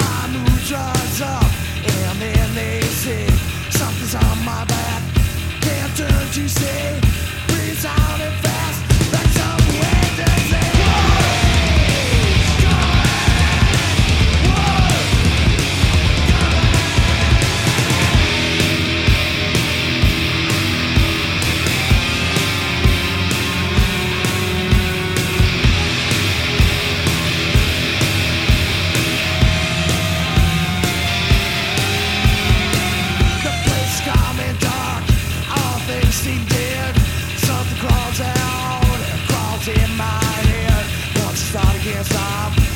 My mood dries up and then they say something's on my back. Can't turn to say. Something crawls out, crawls in my head. Once I can't stop.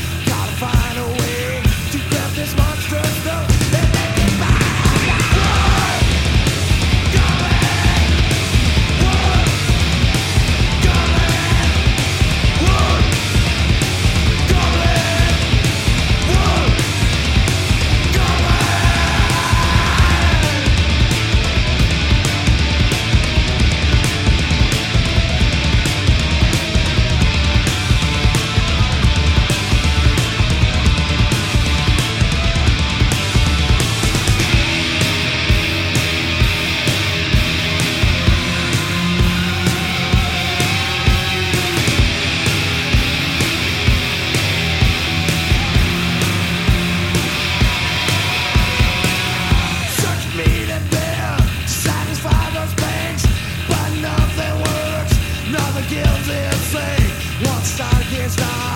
guilty and say, once against I.